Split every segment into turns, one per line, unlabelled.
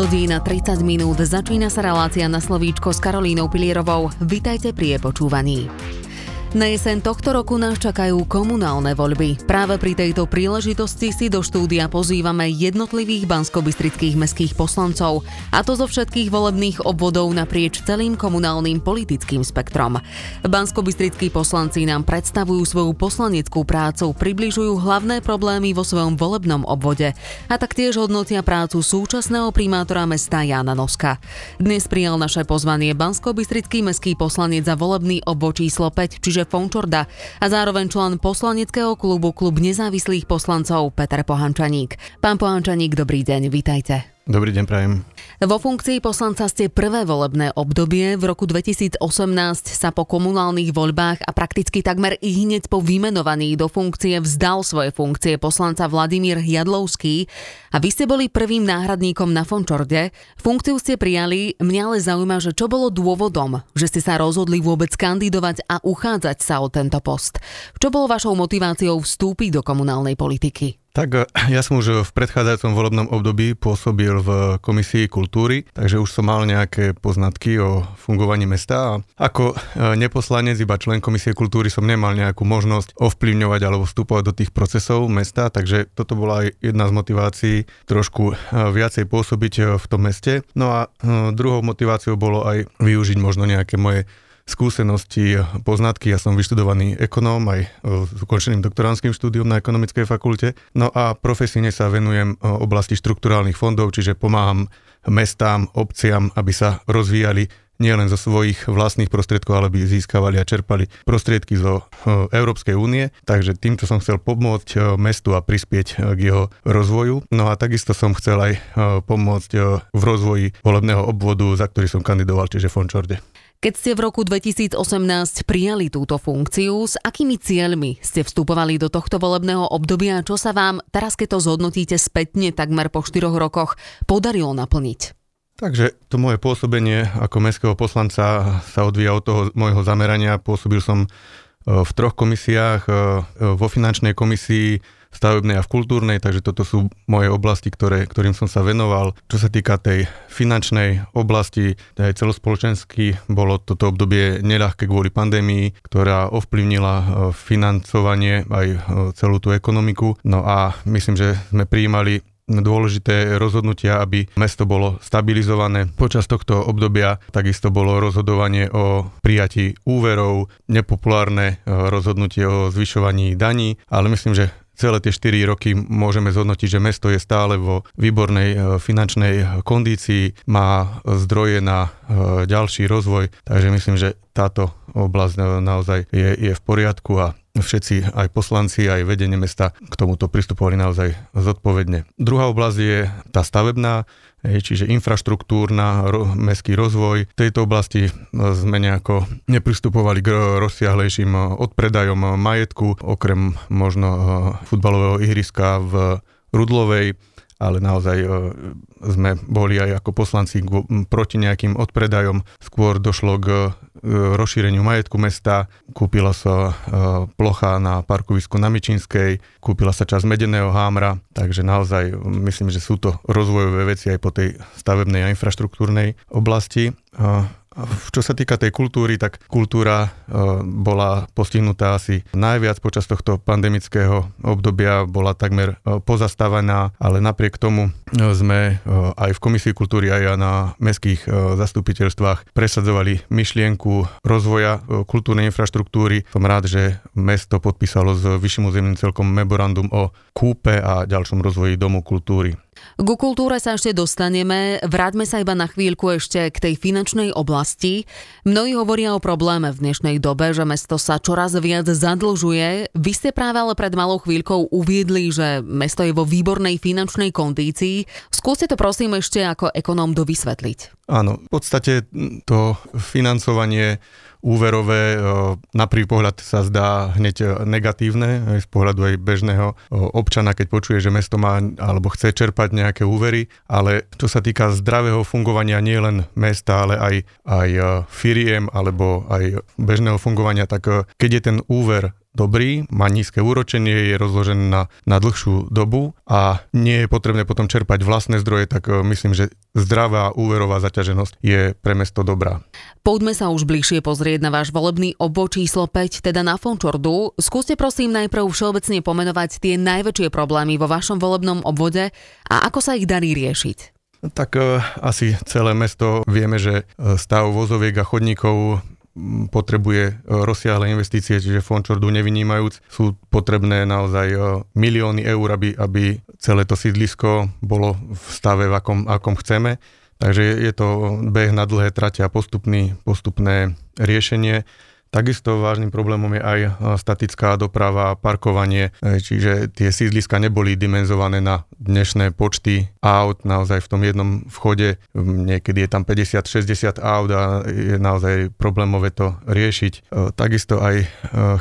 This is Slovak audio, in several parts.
hodín a 30 minút začína sa relácia na slovíčko s Karolínou Pilierovou. Vitajte pri jej počúvaní. Na jeseň tohto roku nás čakajú komunálne voľby. Práve pri tejto príležitosti si do štúdia pozývame jednotlivých banskobystrických mestských poslancov, a to zo všetkých volebných obvodov naprieč celým komunálnym politickým spektrom. Banskobystrickí poslanci nám predstavujú svoju poslaneckú prácu, približujú hlavné problémy vo svojom volebnom obvode a taktiež hodnotia prácu súčasného primátora mesta Jana Noska. Dnes prijal naše pozvanie banskobystrický mestský poslanec za volebný obvod číslo 5, čiže Ondřeje Fončorda a zároveň člen poslaneckého klubu Klub nezávislých poslancov Peter Pohančaník. Pán Pohančaník, dobrý deň, vítajte.
Dobrý deň, prajem.
Vo funkcii poslanca ste prvé volebné obdobie. V roku 2018 sa po komunálnych voľbách a prakticky takmer i hneď po vymenovaní do funkcie vzdal svoje funkcie poslanca Vladimír Jadlovský a vy ste boli prvým náhradníkom na Fončorde. Funkciu ste prijali, mňa ale zaujíma, že čo bolo dôvodom, že ste sa rozhodli vôbec kandidovať a uchádzať sa o tento post. Čo bolo vašou motiváciou vstúpiť do komunálnej politiky?
Tak eh, ja som už v predchádzajúcom volebnom období pôsobil v Komisii kultúry, takže už som mal nejaké poznatky o fungovaní mesta a ako eh, neposlanec, iba člen Komisie kultúry som nemal nejakú možnosť ovplyvňovať alebo vstupovať do tých procesov mesta, takže toto bola aj jedna z motivácií trošku eh, viacej pôsobiť v tom meste. No a druhou motiváciou bolo aj využiť možno nejaké moje skúsenosti, poznatky. Ja som vyštudovaný ekonóm aj s ukončeným doktoránskym štúdiom na ekonomickej fakulte. No a profesíne sa venujem oblasti štrukturálnych fondov, čiže pomáham mestám, obciam, aby sa rozvíjali nielen zo svojich vlastných prostriedkov, ale by získavali a čerpali prostriedky zo Európskej únie. Takže týmto som chcel pomôcť mestu a prispieť k jeho rozvoju. No a takisto som chcel aj pomôcť v rozvoji volebného obvodu, za ktorý som kandidoval, čiže Fončorde.
Keď ste v roku 2018 prijali túto funkciu, s akými cieľmi ste vstupovali do tohto volebného obdobia, čo sa vám, teraz keď to zhodnotíte spätne takmer po 4 rokoch, podarilo naplniť?
Takže to moje pôsobenie ako mestského poslanca sa odvíja od toho môjho zamerania. Pôsobil som e, v troch komisiách, e, vo finančnej komisii, stavebnej a v kultúrnej, takže toto sú moje oblasti, ktoré, ktorým som sa venoval. Čo sa týka tej finančnej oblasti, aj celospoločensky bolo toto obdobie neľahké kvôli pandémii, ktorá ovplyvnila e, financovanie aj e, celú tú ekonomiku. No a myslím, že sme prijímali dôležité rozhodnutia, aby mesto bolo stabilizované. Počas tohto obdobia takisto bolo rozhodovanie o prijatí úverov, nepopulárne e, rozhodnutie o zvyšovaní daní, ale myslím, že celé tie 4 roky môžeme zhodnotiť, že mesto je stále vo výbornej e, finančnej kondícii, má zdroje na e, ďalší rozvoj, takže myslím, že táto oblasť e, naozaj je, je v poriadku a všetci, aj poslanci, aj vedenie mesta k tomuto pristupovali naozaj zodpovedne. Druhá oblasť je tá stavebná, čiže infraštruktúrna, mestský rozvoj. V tejto oblasti e, sme nejako nepristupovali k rozsiahlejším e, odpredajom majetku, okrem možno e, futbalového ihriska v Rudlovej, ale naozaj sme boli aj ako poslanci proti nejakým odpredajom. Skôr došlo k rozšíreniu majetku mesta, kúpila sa plocha na parkovisku na Mičinskej, kúpila sa časť Medeného hámra, takže naozaj myslím, že sú to rozvojové veci aj po tej stavebnej a infraštruktúrnej oblasti. Čo sa týka tej kultúry, tak kultúra e, bola postihnutá asi najviac počas tohto pandemického obdobia, bola takmer e, pozastavená, ale napriek tomu e, sme aj v Komisii kultúry aj na mestských zastupiteľstvách presadzovali myšlienku rozvoja kultúrnej infraštruktúry. Som rád, že mesto podpísalo s Vyšším územným celkom memorandum o kúpe a ďalšom rozvoji Domu kultúry.
Ku kultúre sa ešte dostaneme, vráťme sa iba na chvíľku ešte k tej finančnej oblasti. Mnohí hovoria o probléme v dnešnej dobe, že mesto sa čoraz viac zadlžuje. Vy ste práve ale pred malou chvíľkou uviedli, že mesto je vo výbornej finančnej kondícii. Skúste to prosím ešte ako ekonóm dovysvetliť.
Áno, v podstate to financovanie úverové na prvý pohľad sa zdá hneď e, negatívne, aj z pohľadu aj bežného občana, keď počuje, že mesto má alebo chce čerpať nejaké úvery, ale čo sa týka zdravého fungovania nie len mesta, ale aj, aj e, firiem alebo aj bežného fungovania, tak e, keď je ten úver dobrý, má nízke úročenie, je rozložený na, na dlhšiu dobu a nie je potrebné potom čerpať vlastné zdroje, tak e, myslím, že zdravá úverová zaťaženosť je pre mesto dobrá.
Poďme sa už bližšie pozrieť na váš volebný obvod číslo 5, teda na Fončordu. Skúste prosím najprv všeobecne pomenovať tie najväčšie problémy vo vašom volebnom obvode a ako sa ich darí riešiť.
Tak e, asi celé mesto vieme, že e, stav vozoviek a chodníkov potrebuje e, rozsiahle investície, čiže fond Čordu nevynímajúc, sú potrebné naozaj e, milióny eur, aby, aby celé to sídlisko bolo v stave, v akom, akom chceme. Takže je to beh na dlhé trate a postupný, postupné riešenie. Takisto vážnym problémom je aj e, statická doprava, parkovanie, e, čiže tie sídliska neboli dimenzované na dnešné počty aut, naozaj v tom jednom vchode, niekedy je tam 50-60 aut a je naozaj problémové to riešiť. E, takisto aj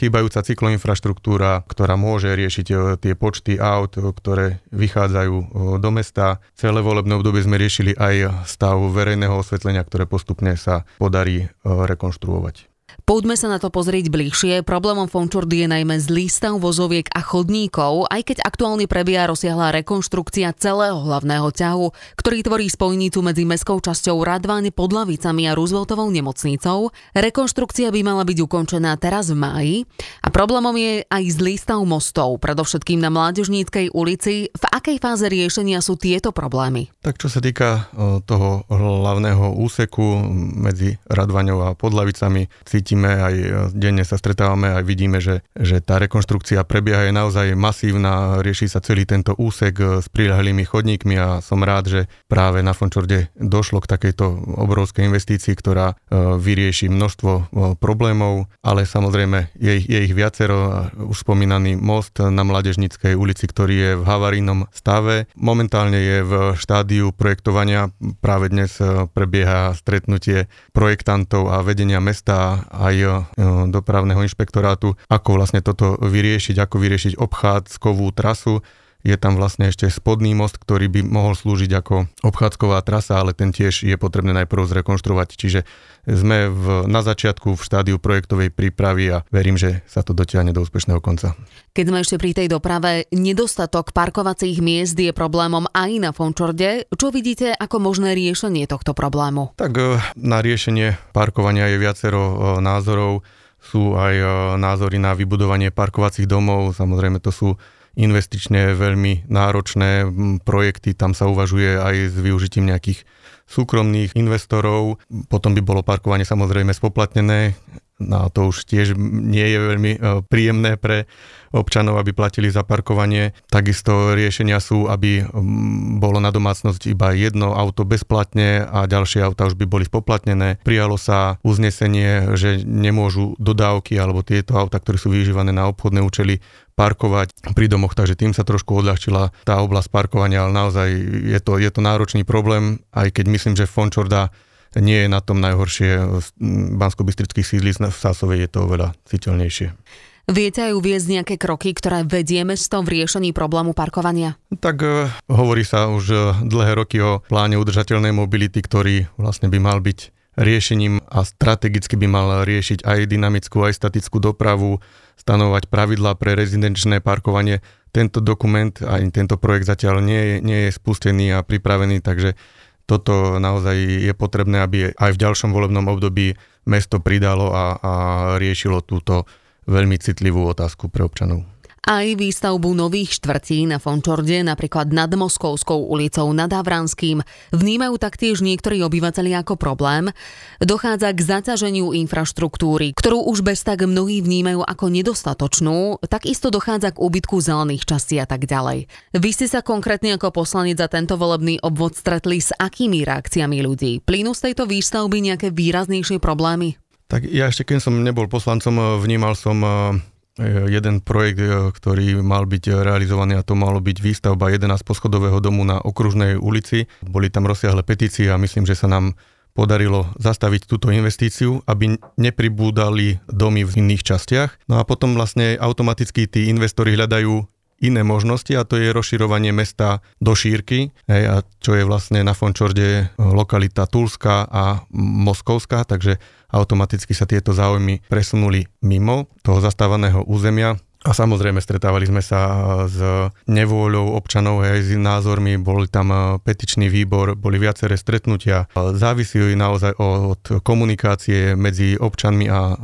chýbajúca cykloinfraštruktúra, ktorá môže riešiť tie počty aut, ktoré vychádzajú do mesta. Celé volebné obdobie sme riešili aj stav verejného osvetlenia, ktoré postupne sa podarí rekonštruovať.
Poďme sa na to pozrieť bližšie. Problémom Fončordy je najmä zlý stav vozoviek a chodníkov, aj keď aktuálne prebieha rozsiahla rekonštrukcia celého hlavného ťahu, ktorý tvorí spojnicu medzi mestskou časťou Radvány pod Lavicami a Rooseveltovou nemocnicou. Rekonštrukcia by mala byť ukončená teraz v máji a problémom je aj zlý stav mostov, predovšetkým na Mládežníckej ulici. V akej fáze riešenia sú tieto problémy?
Tak čo sa týka toho hlavného úseku medzi Radvaňou a Podlavicami, cítim cítime, aj e, denne sa stretávame, aj vidíme, že, že tá rekonštrukcia prebieha je naozaj masívna, rieši sa celý tento úsek e, s priľahlými chodníkmi a som rád, že práve na Fončorde došlo k takejto obrovskej investícii, ktorá e, vyrieši množstvo problémov, ale samozrejme je ich, je ich viacero. Už spomínaný most na Mladežnickej ulici, ktorý je v havarínom stave. Momentálne je v štádiu projektovania. Práve dnes prebieha stretnutie projektantov a vedenia mesta a aj e, dopravného inšpektorátu, ako vlastne toto vyriešiť, ako vyriešiť obchádzkovú trasu. Je tam vlastne ešte spodný most, ktorý by mohol slúžiť ako obchádzková trasa, ale ten tiež je potrebné najprv zrekonštruovať. Čiže sme v, na začiatku v štádiu projektovej prípravy a verím, že sa to dotiahne do úspešného konca.
Keď sme ešte pri tej doprave, nedostatok parkovacích miest je problémom aj na Fončorde. Čo vidíte ako možné riešenie tohto problému?
Tak e, na riešenie parkovania je viacero e, názorov. Sú aj e, názory na vybudovanie parkovacích domov. Samozrejme to sú investične veľmi náročné projekty, tam sa uvažuje aj s využitím nejakých súkromných investorov. Potom by bolo parkovanie samozrejme spoplatnené, a to už tiež nie je veľmi e, príjemné pre občanov, aby platili za parkovanie. Takisto riešenia sú, aby bolo na domácnosť iba jedno auto bezplatne a ďalšie auta už by boli spoplatnené. Prijalo sa uznesenie, že nemôžu dodávky alebo tieto auta, ktoré sú využívané na obchodné účely, parkovať pri domoch, takže tým sa trošku odľahčila tá oblasť parkovania, ale naozaj je to, je to náročný problém, aj keď myslím, že Fončorda nie je na tom najhoršie. Bansko-Bystrických sídlisk v Sásovej je to oveľa citeľnejšie.
Viete aj uviezť nejaké kroky, ktoré vedie mesto v riešení problému parkovania?
Tak e, hovorí sa už e, dlhé roky o pláne udržateľnej mobility, ktorý vlastne by mal byť riešením a strategicky by mal riešiť aj dynamickú, aj statickú dopravu, stanovať pravidlá pre rezidenčné parkovanie. Tento dokument, aj tento projekt zatiaľ nie je, nie je spustený a pripravený, takže toto naozaj je potrebné, aby aj v ďalšom volebnom období mesto pridalo a, a riešilo túto veľmi citlivú otázku pre občanov.
Aj výstavbu nových štvrtí na Fončorde, napríklad nad Moskovskou ulicou nad Havranským, vnímajú taktiež niektorí obyvateľi ako problém. Dochádza k zaťaženiu infraštruktúry, ktorú už bez tak mnohí vnímajú ako nedostatočnú, takisto dochádza k úbytku zelených častí a tak ďalej. Vy ste sa konkrétne ako poslanec za tento volebný obvod stretli s akými reakciami ľudí? Plynú z tejto výstavby nejaké výraznejšie problémy?
Tak ja ešte keď som nebol poslancom, vnímal som eh, jeden projekt, eh, ktorý mal byť realizovaný a to malo byť výstavba 11 poschodového domu na okružnej ulici. Boli tam rozsiahle petície a myslím, že sa nám podarilo zastaviť túto investíciu, aby nepribúdali domy v iných častiach. No a potom vlastne automaticky tí investori hľadajú iné možnosti a to je rozširovanie mesta do šírky, hej, a čo je vlastne na Fončorde lokalita Tulská a Moskovská, takže automaticky sa tieto záujmy presunuli mimo toho zastávaného územia a samozrejme stretávali sme sa s nevôľou občanov aj s názormi, boli tam e, petičný výbor, boli viaceré stretnutia. Závisí naozaj od komunikácie medzi občanmi a e,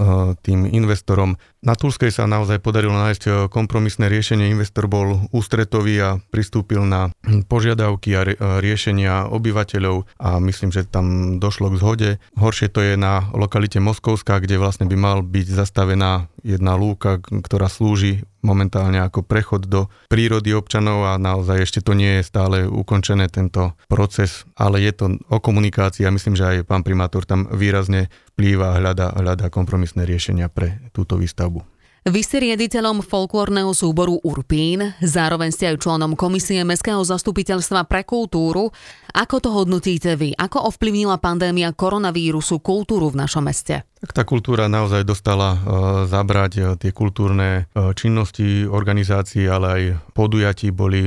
tým investorom. Na Tulskej sa naozaj podarilo nájsť e, kompromisné riešenie. Investor bol ústretový a pristúpil na požiadavky a riešenia obyvateľov a myslím, že tam došlo k zhode. Horšie to je na lokalite Moskovská, kde vlastne by mal byť zastavená jedna lúka, ktorá slúži momentálne ako prechod do prírody občanov a naozaj ešte to nie je stále ukončené tento proces, ale je to o komunikácii a myslím, že aj pán primátor tam výrazne vplýva a hľada, hľada kompromisné riešenia pre túto výstavbu.
Vy ste riaditeľom folklórneho súboru Urpín, zároveň ste aj členom Komisie Mestského zastupiteľstva pre kultúru. Ako to hodnotíte vy? Ako ovplyvnila pandémia koronavírusu kultúru v našom meste?
Tak tá kultúra naozaj dostala uh, zabrať uh, tie kultúrne uh, činnosti, organizácií, ale aj podujatí boli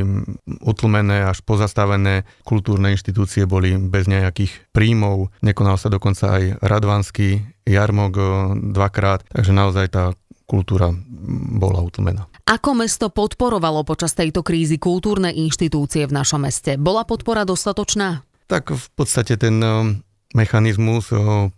utlmené až pozastavené. Kultúrne inštitúcie boli bez nejakých príjmov. Nekonal sa dokonca aj radvanský jarmok dvakrát, takže naozaj tá kultúra bola utlmená.
Ako mesto podporovalo počas tejto krízy kultúrne inštitúcie v našom meste? Bola podpora dostatočná?
Tak v podstate ten mechanizmus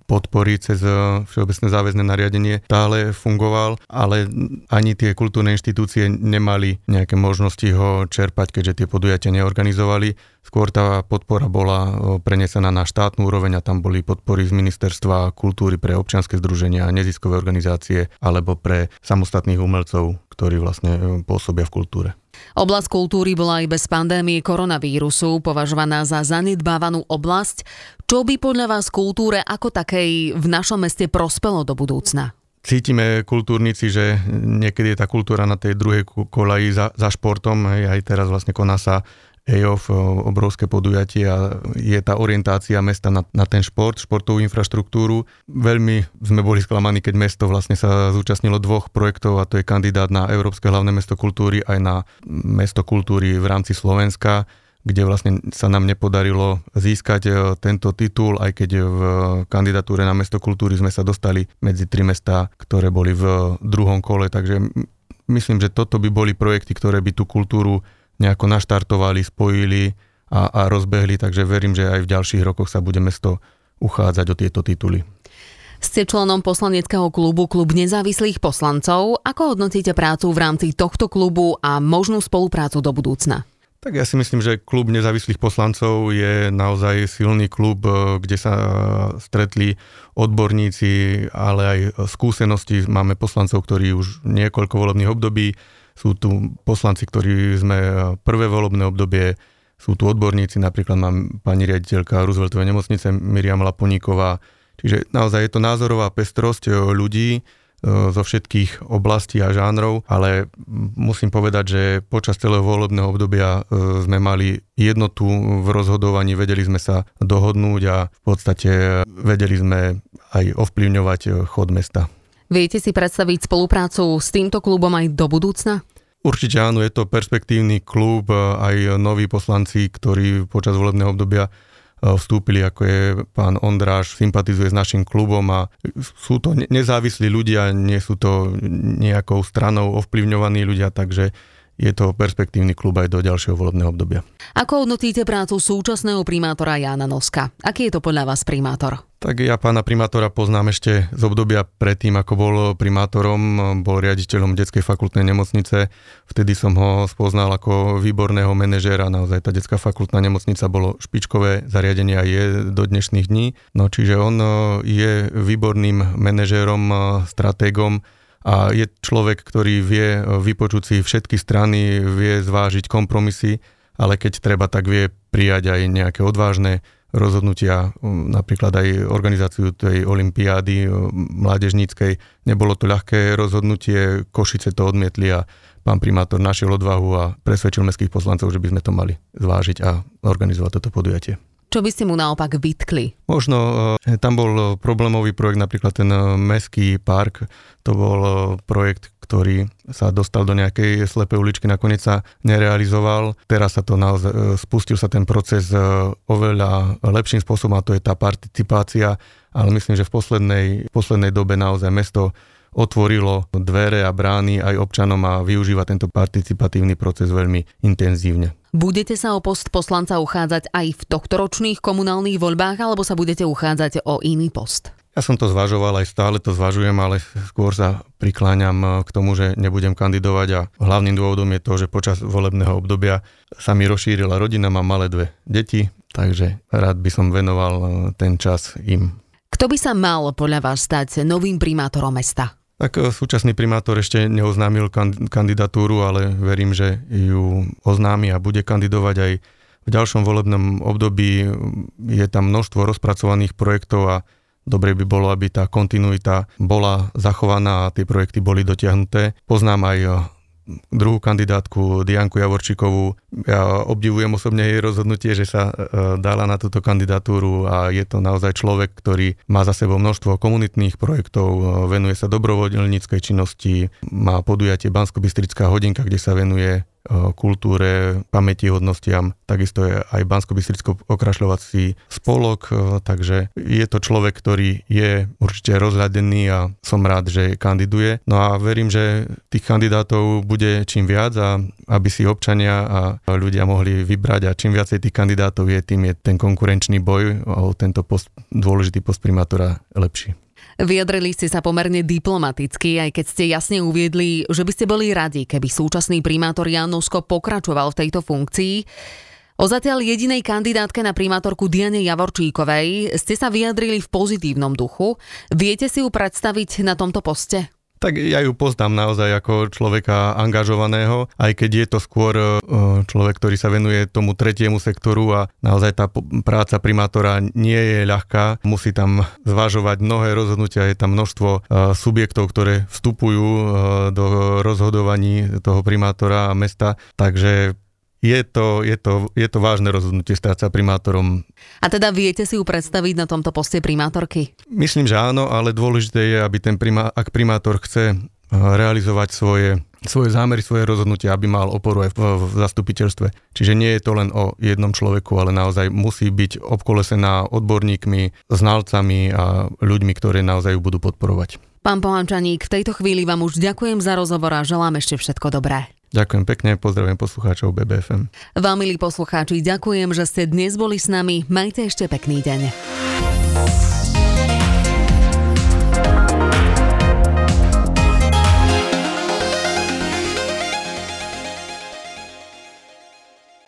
podpory cez všeobecné záväzné nariadenie stále fungoval, ale ani tie kultúrne inštitúcie nemali nejaké možnosti ho čerpať, keďže tie podujatia neorganizovali. Skôr tá podpora bola prenesená na štátnu úroveň a tam boli podpory z Ministerstva kultúry pre občianske združenia, neziskové organizácie alebo pre samostatných umelcov, ktorí vlastne pôsobia v kultúre.
Oblasť kultúry bola aj bez pandémie koronavírusu považovaná za zanedbávanú oblasť. Čo by podľa vás kultúre ako takej v našom meste prospelo do budúcna?
Cítime kultúrnici, že niekedy je tá kultúra na tej druhej kolaji za, za športom. Aj teraz vlastne koná sa EOF, obrovské podujatie a je tá orientácia mesta na, na ten šport, športovú infraštruktúru. Veľmi sme boli sklamaní, keď mesto vlastne sa zúčastnilo dvoch projektov a to je kandidát na Európske hlavné mesto kultúry aj na mesto kultúry v rámci Slovenska kde vlastne sa nám nepodarilo získať e, tento titul, aj keď v kandidatúre na mesto kultúry sme sa dostali medzi tri mesta, ktoré boli v druhom kole, takže myslím, že toto by boli projekty, ktoré by tú kultúru nejako naštartovali, spojili a, a rozbehli, takže verím, že aj v ďalších rokoch sa bude mesto uchádzať o tieto tituly.
Ste členom poslaneckého klubu Klub nezávislých poslancov. Ako hodnotíte prácu v rámci tohto klubu a možnú spoluprácu do budúcna?
Tak ja si myslím, že klub nezávislých poslancov je naozaj silný klub, e, kde sa stretli odborníci, ale aj skúsenosti. Máme poslancov, ktorí už niekoľko volebných období sú tu poslanci, ktorí sme prvé volebné obdobie, sú tu odborníci, napríklad mám pani riaditeľka Rooseveltovej nemocnice Miriam Laponíková, čiže naozaj je to názorová pestrosť e, ľudí e, zo všetkých oblastí a žánrov, ale musím povedať, že počas celého volebného obdobia e, sme mali jednotu v rozhodovaní, vedeli sme sa dohodnúť a v podstate vedeli sme aj ovplyvňovať chod mesta.
Viete si predstaviť spoluprácu s týmto klubom aj do budúcna?
Určite áno, je to perspektívny klub, aj noví poslanci, ktorí počas volebného obdobia e, vstúpili, ako je pán Ondráš, sympatizuje s našim klubom a sú to nezávislí ľudia, nie sú to nejakou stranou ovplyvňovaní ľudia, takže je to perspektívny klub aj do ďalšieho volebného obdobia.
Ako hodnotíte prácu súčasného primátora Jána Noska? Aký je to podľa vás primátor?
Tak ja pána primátora poznám ešte z obdobia predtým, ako bol primátorom, bol riaditeľom detskej fakultnej nemocnice. Vtedy som ho spoznal ako výborného manažéra. Naozaj tá detská fakultná nemocnica bolo špičkové zariadenie a je do dnešných dní. No čiže on je výborným manažérom, stratégom a je človek, ktorý vie vypočuť si všetky strany, vie zvážiť kompromisy, ale keď treba, tak vie prijať aj nejaké odvážne rozhodnutia, napríklad aj organizáciu tej olympiády mládežníckej. Nebolo to ľahké rozhodnutie, Košice to odmietli a pán primátor našiel odvahu a presvedčil mestských poslancov, že by sme to mali zvážiť a organizovať toto podujatie.
Čo by ste mu naopak vytkli?
Možno e, tam bol problémový projekt, napríklad ten e, mestský park. To bol projekt, ktorý sa dostal do nejakej slepej uličky, nakoniec sa nerealizoval. Teraz sa to naozaj, spustil sa ten proces oveľa lepším spôsobom a to je tá participácia, ale myslím, že v poslednej, v poslednej dobe naozaj mesto otvorilo dvere a brány aj občanom a využíva tento participatívny proces veľmi intenzívne.
Budete sa o post poslanca uchádzať aj v tohtoročných komunálnych voľbách alebo sa budete uchádzať o iný post?
Ja som to zvažoval, aj stále to zvažujem, ale skôr sa prikláňam eh, k tomu, že nebudem kandidovať a hlavným dôvodom je to, že počas volebného obdobia sa mi rozšírila rodina, mám malé dve deti, takže rád by som venoval eh, ten čas im.
Kto by sa mal podľa vás stať novým primátorom mesta?
Tak eh, súčasný primátor ešte neoznámil kandidatúru, ale verím, že ju oznámi a bude kandidovať aj v ďalšom volebnom období. Je tam množstvo rozpracovaných projektov a Dobre by bolo, aby tá kontinuita bola zachovaná a tie projekty boli dotiahnuté. Poznám aj druhú kandidátku Dianku Javorčíkovú. Ja obdivujem osobne jej rozhodnutie, že sa e, dala na túto kandidatúru a je to naozaj človek, ktorý má za sebou množstvo komunitných projektov, e, venuje sa dobrovoľníckej činnosti, má podujatie bansko hodinka, kde sa venuje kultúre, pamäti, hodnostiam. Takisto je aj bansko okrašľovací spolok, takže je to človek, ktorý je určite rozhľadený a som rád, že kandiduje. No a verím, že tých kandidátov bude čím viac a aby si občania a ľudia mohli vybrať a čím viacej tých kandidátov je, tým je ten konkurenčný boj o tento post, dôležitý post primátora lepší.
Vyjadrili ste sa pomerne diplomaticky, aj keď ste jasne uviedli, že by ste boli radi, keby súčasný primátor Janusko pokračoval v tejto funkcii. O zatiaľ jedinej kandidátke na primátorku Diane Javorčíkovej ste sa vyjadrili v pozitívnom duchu. Viete si ju predstaviť na tomto poste?
Tak ja ju poznám naozaj ako človeka angažovaného, aj keď je to skôr e, človek, ktorý sa venuje tomu tretiemu sektoru a naozaj tá práca primátora nie je ľahká. Musí tam zvažovať mnohé rozhodnutia, je tam množstvo e, subjektov, ktoré vstupujú e, do rozhodovaní toho primátora a mesta, takže je to, je, to, je to vážne rozhodnutie stať sa primátorom.
A teda viete si ju predstaviť na tomto poste primátorky?
Myslím, že áno, ale dôležité je, aby ten primá, ak primátor chce eh, realizovať svoje, svoje zámery, svoje rozhodnutia, aby mal oporu aj v, v zastupiteľstve. Čiže nie je to len o jednom človeku, ale naozaj musí byť obkolesená odborníkmi, znalcami a ľuďmi, ktorí naozaj ju budú podporovať.
Pán Polančaník, v tejto chvíli vám už ďakujem za rozhovor a želám ešte všetko dobré.
Ďakujem pekne, pozdravujem poslucháčov BBFM.
Vám, milí poslucháči, ďakujem, že ste dnes boli s nami. Majte ešte pekný deň.